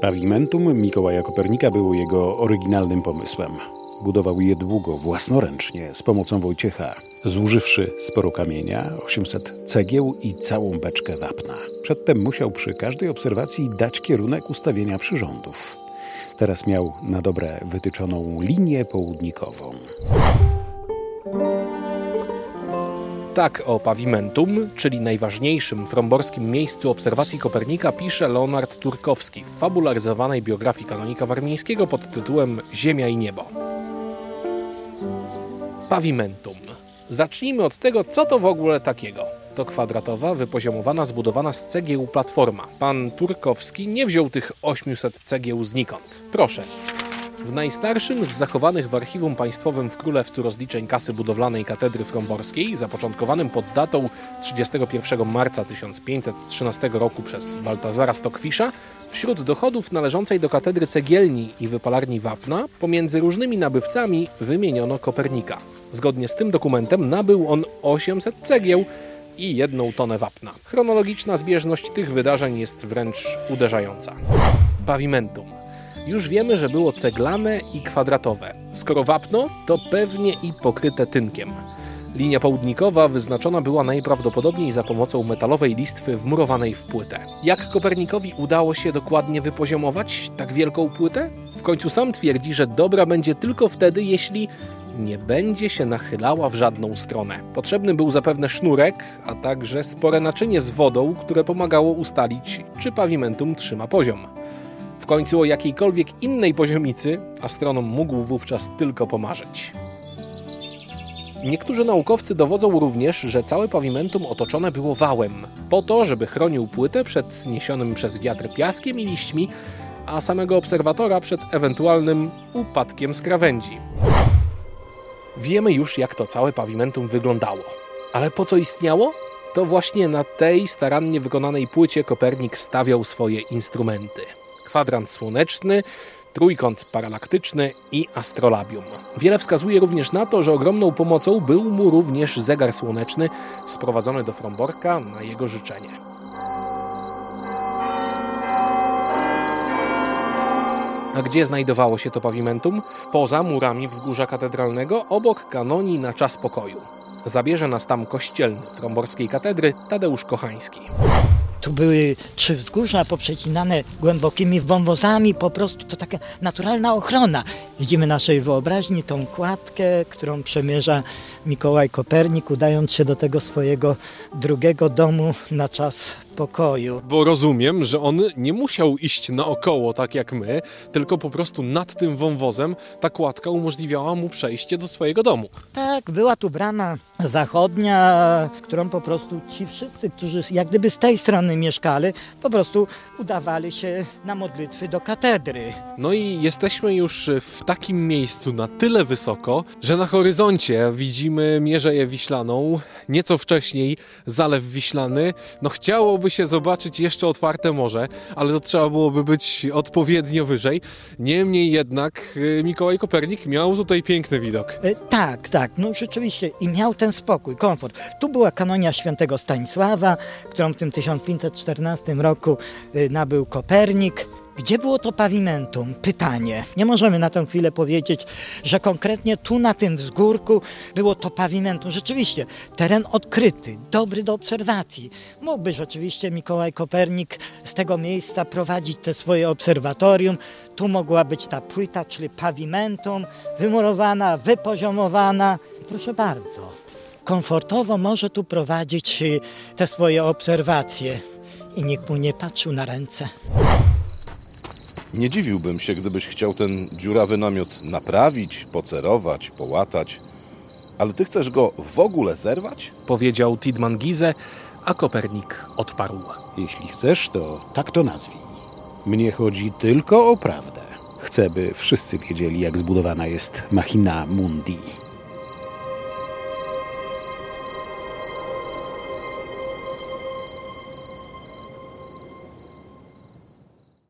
Pavimentum Mikołaja Kopernika było jego oryginalnym pomysłem. Budował je długo, własnoręcznie, z pomocą Wojciecha, zużywszy sporo kamienia, 800 cegieł i całą beczkę wapna. Przedtem musiał przy każdej obserwacji dać kierunek ustawienia przyrządów. Teraz miał na dobre wytyczoną linię południkową. Tak o pavimentum, czyli najważniejszym fromborskim miejscu obserwacji Kopernika, pisze Leonard Turkowski w fabularyzowanej biografii kanonika warmińskiego pod tytułem Ziemia i niebo. Pavimentum. Zacznijmy od tego, co to w ogóle takiego. To kwadratowa, wypoziomowana, zbudowana z cegieł platforma. Pan Turkowski nie wziął tych 800 cegieł znikąd. Proszę, w najstarszym z zachowanych w Archiwum Państwowym w Królewcu rozliczeń kasy budowlanej katedry fromborskiej, zapoczątkowanym pod datą 31 marca 1513 roku przez Baltazara Stokwisza, wśród dochodów należącej do katedry cegielni i wypalarni wapna, pomiędzy różnymi nabywcami wymieniono Kopernika. Zgodnie z tym dokumentem nabył on 800 cegieł i jedną tonę wapna. Chronologiczna zbieżność tych wydarzeń jest wręcz uderzająca. Pavimentum już wiemy, że było ceglane i kwadratowe. Skoro wapno, to pewnie i pokryte tynkiem. Linia południkowa wyznaczona była najprawdopodobniej za pomocą metalowej listwy wmurowanej w płytę. Jak Kopernikowi udało się dokładnie wypoziomować tak wielką płytę? W końcu sam twierdzi, że dobra będzie tylko wtedy, jeśli nie będzie się nachylała w żadną stronę. Potrzebny był zapewne sznurek, a także spore naczynie z wodą, które pomagało ustalić, czy pavimentum trzyma poziom. W końcu o jakiejkolwiek innej poziomicy astronom mógł wówczas tylko pomarzyć. Niektórzy naukowcy dowodzą również, że całe pavimentum otoczone było wałem, po to, żeby chronił płytę przed niesionym przez wiatr piaskiem i liśćmi, a samego obserwatora przed ewentualnym upadkiem z krawędzi. Wiemy już, jak to całe pavimentum wyglądało. Ale po co istniało? To właśnie na tej starannie wykonanej płycie Kopernik stawiał swoje instrumenty kwadrans słoneczny, trójkąt paralaktyczny i astrolabium. Wiele wskazuje również na to, że ogromną pomocą był mu również zegar słoneczny sprowadzony do Fromborka na jego życzenie. A gdzie znajdowało się to pavimentum? Poza murami wzgórza katedralnego, obok kanonii na czas pokoju. Zabierze nas tam kościelny Fromborskiej katedry Tadeusz Kochański. Tu były trzy wzgórza poprzecinane głębokimi wąwozami, po prostu to taka naturalna ochrona. Widzimy naszej wyobraźni tą kładkę, którą przemierza Mikołaj Kopernik, udając się do tego swojego drugiego domu na czas pokoju. Bo rozumiem, że on nie musiał iść naokoło tak jak my, tylko po prostu nad tym wąwozem ta kładka umożliwiała mu przejście do swojego domu. Tak, była tu brama zachodnia, którą po prostu ci wszyscy, którzy jak gdyby z tej strony mieszkali, po prostu udawali się na modlitwy do katedry. No i jesteśmy już w takim miejscu na tyle wysoko, że na horyzoncie widzimy Mierzeję Wiślaną, nieco wcześniej Zalew Wiślany. No chciałoby się zobaczyć jeszcze otwarte morze, ale to trzeba byłoby być odpowiednio wyżej. Niemniej jednak y, Mikołaj Kopernik miał tutaj piękny widok. E, tak, tak, no rzeczywiście i miał ten spokój, komfort. Tu była kanonia świętego Stanisława, którą w tym 1514 roku y, nabył Kopernik. Gdzie było to pavimentum? Pytanie. Nie możemy na tę chwilę powiedzieć, że konkretnie tu na tym wzgórku było to pavimentum. Rzeczywiście, teren odkryty, dobry do obserwacji. Mógłby rzeczywiście Mikołaj Kopernik z tego miejsca prowadzić te swoje obserwatorium. Tu mogła być ta płyta, czyli pavimentum, wymurowana, wypoziomowana. Proszę bardzo. Komfortowo może tu prowadzić y, te swoje obserwacje i nikt mu nie patrzył na ręce. Nie dziwiłbym się, gdybyś chciał ten dziurawy namiot naprawić, pocerować, połatać. Ale ty chcesz go w ogóle zerwać? Powiedział Tidman Gize, a Kopernik odparł. Jeśli chcesz, to tak to nazwij. Mnie chodzi tylko o prawdę. Chcę, by wszyscy wiedzieli, jak zbudowana jest machina Mundi.